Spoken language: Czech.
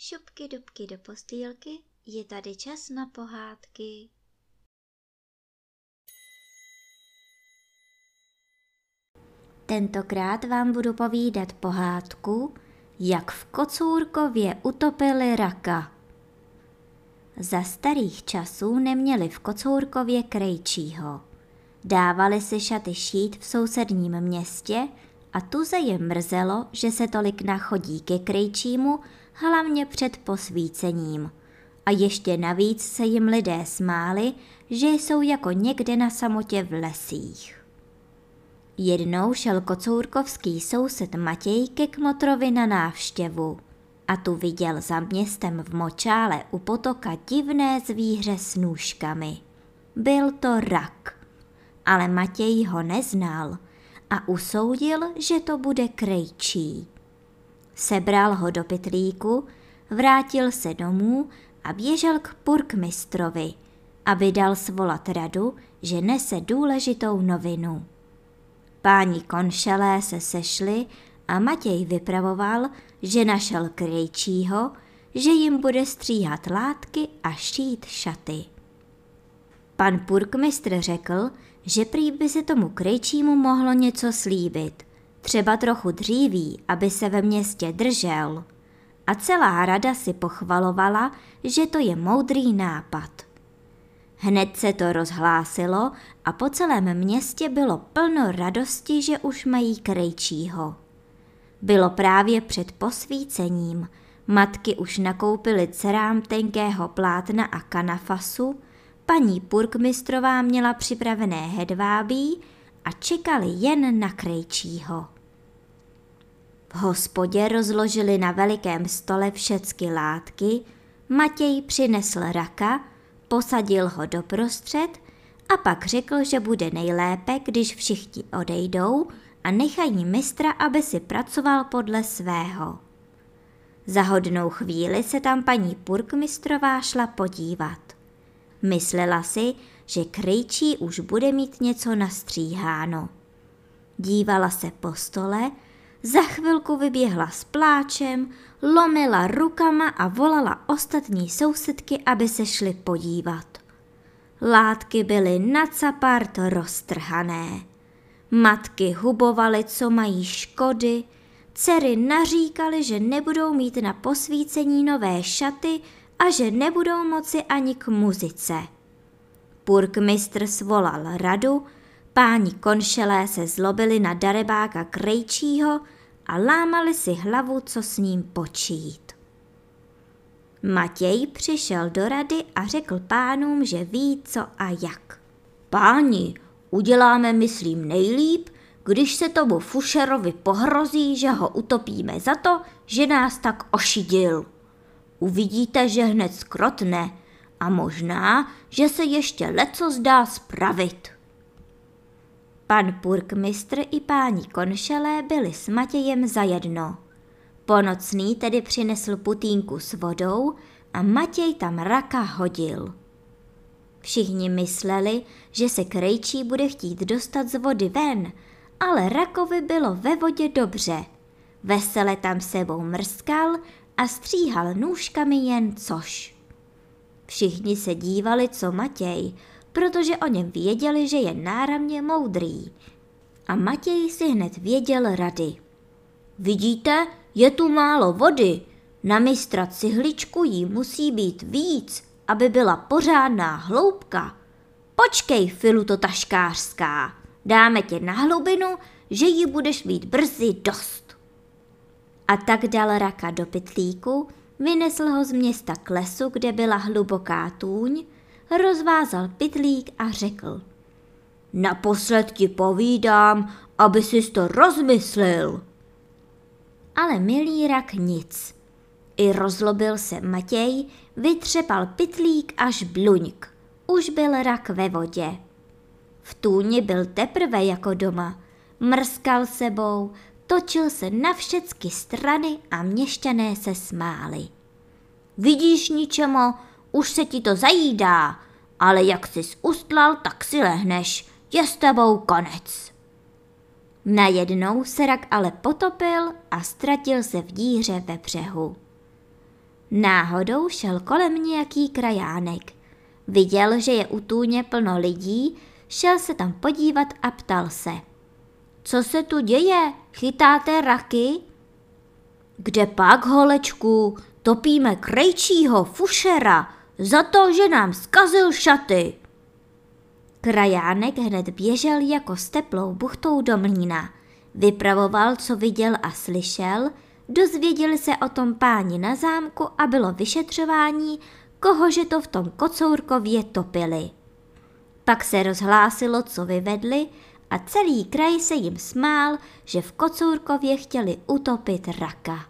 dubky, dubky do postýlky, je tady čas na pohádky. Tentokrát vám budu povídat pohádku, jak v Kocůrkově utopili raka. Za starých časů neměli v Kocourkově krejčího. Dávali si šaty šít v sousedním městě a tu se jim mrzelo, že se tolik nachodí ke krejčímu, hlavně před posvícením. A ještě navíc se jim lidé smáli, že jsou jako někde na samotě v lesích. Jednou šel kocourkovský soused Matěj ke Kmotrovi na návštěvu a tu viděl za městem v močále u potoka divné zvíře s nůžkami. Byl to rak, ale Matěj ho neznal a usoudil, že to bude krejčí. Sebral ho do pytlíku, vrátil se domů a běžel k purkmistrovi, aby dal svolat radu, že nese důležitou novinu. Páni konšelé se sešli a Matěj vypravoval, že našel krejčího, že jim bude stříhat látky a šít šaty. Pan purkmistr řekl, že prý by se tomu krejčímu mohlo něco slíbit, třeba trochu dříví, aby se ve městě držel. A celá rada si pochvalovala, že to je moudrý nápad. Hned se to rozhlásilo a po celém městě bylo plno radosti, že už mají krejčího. Bylo právě před posvícením. Matky už nakoupily dcerám tenkého plátna a kanafasu, paní Purkmistrová měla připravené hedvábí a čekali jen na krejčího. V hospodě rozložili na velikém stole všecky látky, Matěj přinesl raka, posadil ho doprostřed a pak řekl, že bude nejlépe, když všichni odejdou a nechají mistra, aby si pracoval podle svého. Za hodnou chvíli se tam paní Purkmistrová šla podívat. Myslela si, že krejčí už bude mít něco nastříháno. Dívala se po stole, za chvilku vyběhla s pláčem, lomila rukama a volala ostatní sousedky, aby se šly podívat. Látky byly na capart roztrhané. Matky hubovaly, co mají škody, dcery naříkaly, že nebudou mít na posvícení nové šaty a že nebudou moci ani k muzice. Purkmistr svolal radu, páni konšelé se zlobili na darebáka krejčího a lámali si hlavu, co s ním počít. Matěj přišel do rady a řekl pánům, že ví, co a jak. Páni, Uděláme, myslím, nejlíp, když se tomu Fušerovi pohrozí, že ho utopíme za to, že nás tak ošidil. Uvidíte, že hned skrotne a možná, že se ještě leco zdá spravit. Pan purkmistr i páni konšelé byli s Matějem zajedno. Ponocný tedy přinesl putínku s vodou a Matěj tam raka hodil. Všichni mysleli, že se krejčí bude chtít dostat z vody ven, ale rakovi bylo ve vodě dobře. Vesele tam sebou mrskal a stříhal nůžkami jen což. Všichni se dívali, co Matěj, protože o něm věděli, že je náramně moudrý. A Matěj si hned věděl rady. Vidíte, je tu málo vody. Na mistra cihličku jí musí být víc, aby byla pořádná hloubka. Počkej, filuto taškářská, dáme tě na hlubinu, že ji budeš mít brzy dost. A tak dal raka do pytlíku, vynesl ho z města k lesu, kde byla hluboká tůň, rozvázal pytlík a řekl. Naposled ti povídám, aby si to rozmyslel. Ale milý rak nic. I rozlobil se Matěj, vytřepal pytlík až bluňk. Už byl rak ve vodě. V tůni byl teprve jako doma. Mrskal sebou, točil se na všecky strany a měšťané se smáli. Vidíš ničemo, už se ti to zajídá, ale jak jsi ustlal, tak si lehneš, je s tebou konec. Najednou se rak ale potopil a ztratil se v díře ve břehu. Náhodou šel kolem nějaký krajánek. Viděl, že je u tůně plno lidí, šel se tam podívat a ptal se. Co se tu děje? Chytáte raky? Kde pak, holečku? Topíme krejčího fušera za to, že nám zkazil šaty. Krajánek hned běžel jako s teplou buchtou do mlína. Vypravoval, co viděl a slyšel, dozvěděli se o tom páni na zámku a bylo vyšetřování, kohože to v tom kocourkově topili. Pak se rozhlásilo, co vyvedli a celý kraj se jim smál, že v Kocourkově chtěli utopit raka.